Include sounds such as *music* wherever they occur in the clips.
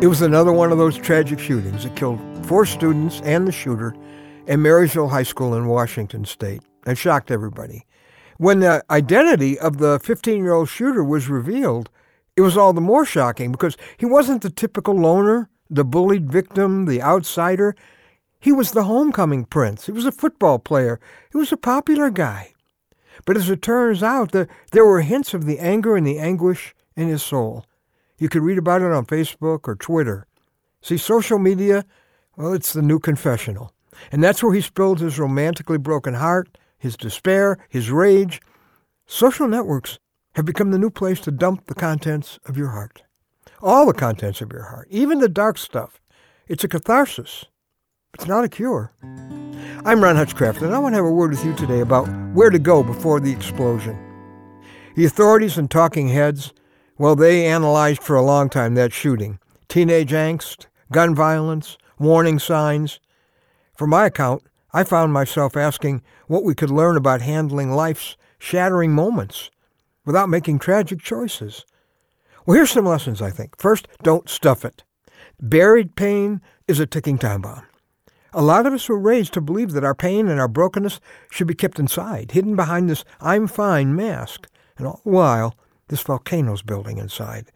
It was another one of those tragic shootings that killed four students and the shooter at Marysville High School in Washington state and shocked everybody. When the identity of the 15 year old shooter was revealed, it was all the more shocking because he wasn't the typical loner, the bullied victim, the outsider. He was the homecoming prince. He was a football player. He was a popular guy. But as it turns out, the, there were hints of the anger and the anguish in his soul. You could read about it on Facebook or Twitter. See, social media, well, it's the new confessional. And that's where he spilled his romantically broken heart, his despair, his rage. Social networks have become the new place to dump the contents of your heart. All the contents of your heart, even the dark stuff. It's a catharsis. It's not a cure. I'm Ron Hutchcraft, and I want to have a word with you today about where to go before the explosion. The authorities and talking heads, well, they analyzed for a long time that shooting. Teenage angst, gun violence, warning signs. For my account, I found myself asking what we could learn about handling life's shattering moments without making tragic choices. Well, here's some lessons, I think. First, don't stuff it. Buried pain is a ticking time bomb. A lot of us were raised to believe that our pain and our brokenness should be kept inside, hidden behind this I'm fine mask. And all the while, this volcano's building inside.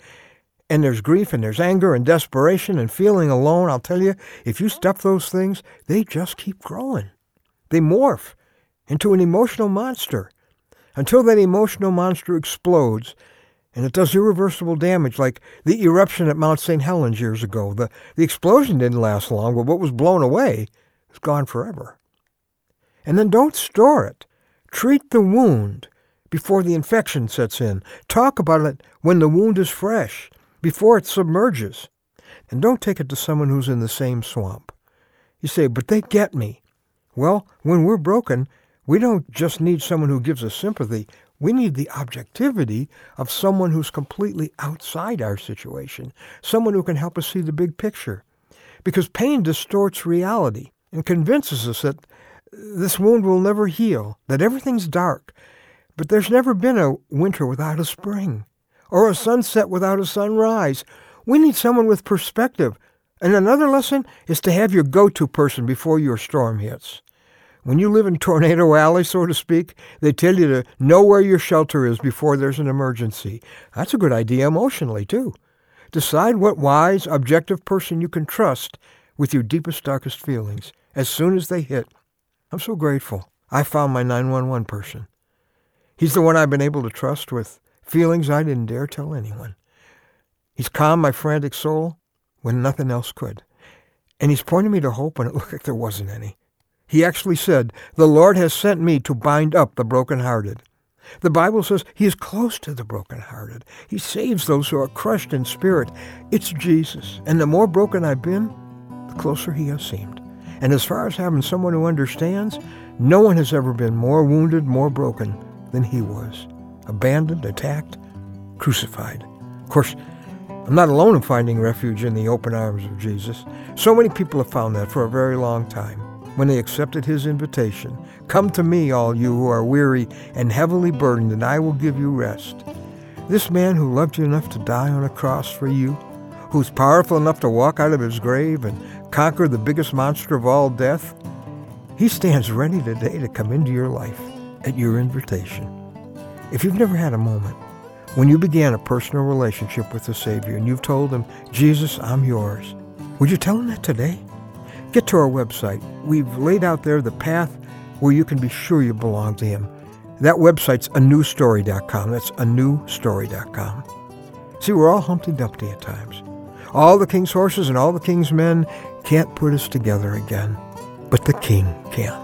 And there's grief and there's anger and desperation and feeling alone. I'll tell you, if you stuff those things, they just keep growing. They morph into an emotional monster until that emotional monster explodes and it does irreversible damage like the eruption at Mount St. Helens years ago. The, the explosion didn't last long, but what was blown away is gone forever. And then don't store it. Treat the wound before the infection sets in. Talk about it when the wound is fresh, before it submerges. And don't take it to someone who's in the same swamp. You say, but they get me. Well, when we're broken, we don't just need someone who gives us sympathy. We need the objectivity of someone who's completely outside our situation, someone who can help us see the big picture. Because pain distorts reality and convinces us that this wound will never heal, that everything's dark. But there's never been a winter without a spring, or a sunset without a sunrise. We need someone with perspective. And another lesson is to have your go to person before your storm hits. When you live in Tornado Alley, so to speak, they tell you to know where your shelter is before there's an emergency. That's a good idea emotionally, too. Decide what wise, objective person you can trust with your deepest, darkest feelings as soon as they hit. I'm so grateful I found my 911 person. He's the one I've been able to trust with feelings I didn't dare tell anyone. He's calmed my frantic soul when nothing else could. And he's pointed me to hope when it *laughs* looked like there wasn't any. He actually said, The Lord has sent me to bind up the brokenhearted. The Bible says he is close to the brokenhearted. He saves those who are crushed in spirit. It's Jesus. And the more broken I've been, the closer he has seemed. And as far as having someone who understands, no one has ever been more wounded, more broken than he was. Abandoned, attacked, crucified. Of course, I'm not alone in finding refuge in the open arms of Jesus. So many people have found that for a very long time when they accepted his invitation Come to me, all you who are weary and heavily burdened, and I will give you rest. This man who loved you enough to die on a cross for you, who's powerful enough to walk out of his grave and conquer the biggest monster of all death, he stands ready today to come into your life at your invitation. If you've never had a moment when you began a personal relationship with the Savior and you've told him, Jesus, I'm yours, would you tell him that today? Get to our website. We've laid out there the path where you can be sure you belong to Him. That website's anewstory.com. That's anewstory.com. See, we're all Humpty Dumpty at times. All the king's horses and all the king's men can't put us together again, but the king can.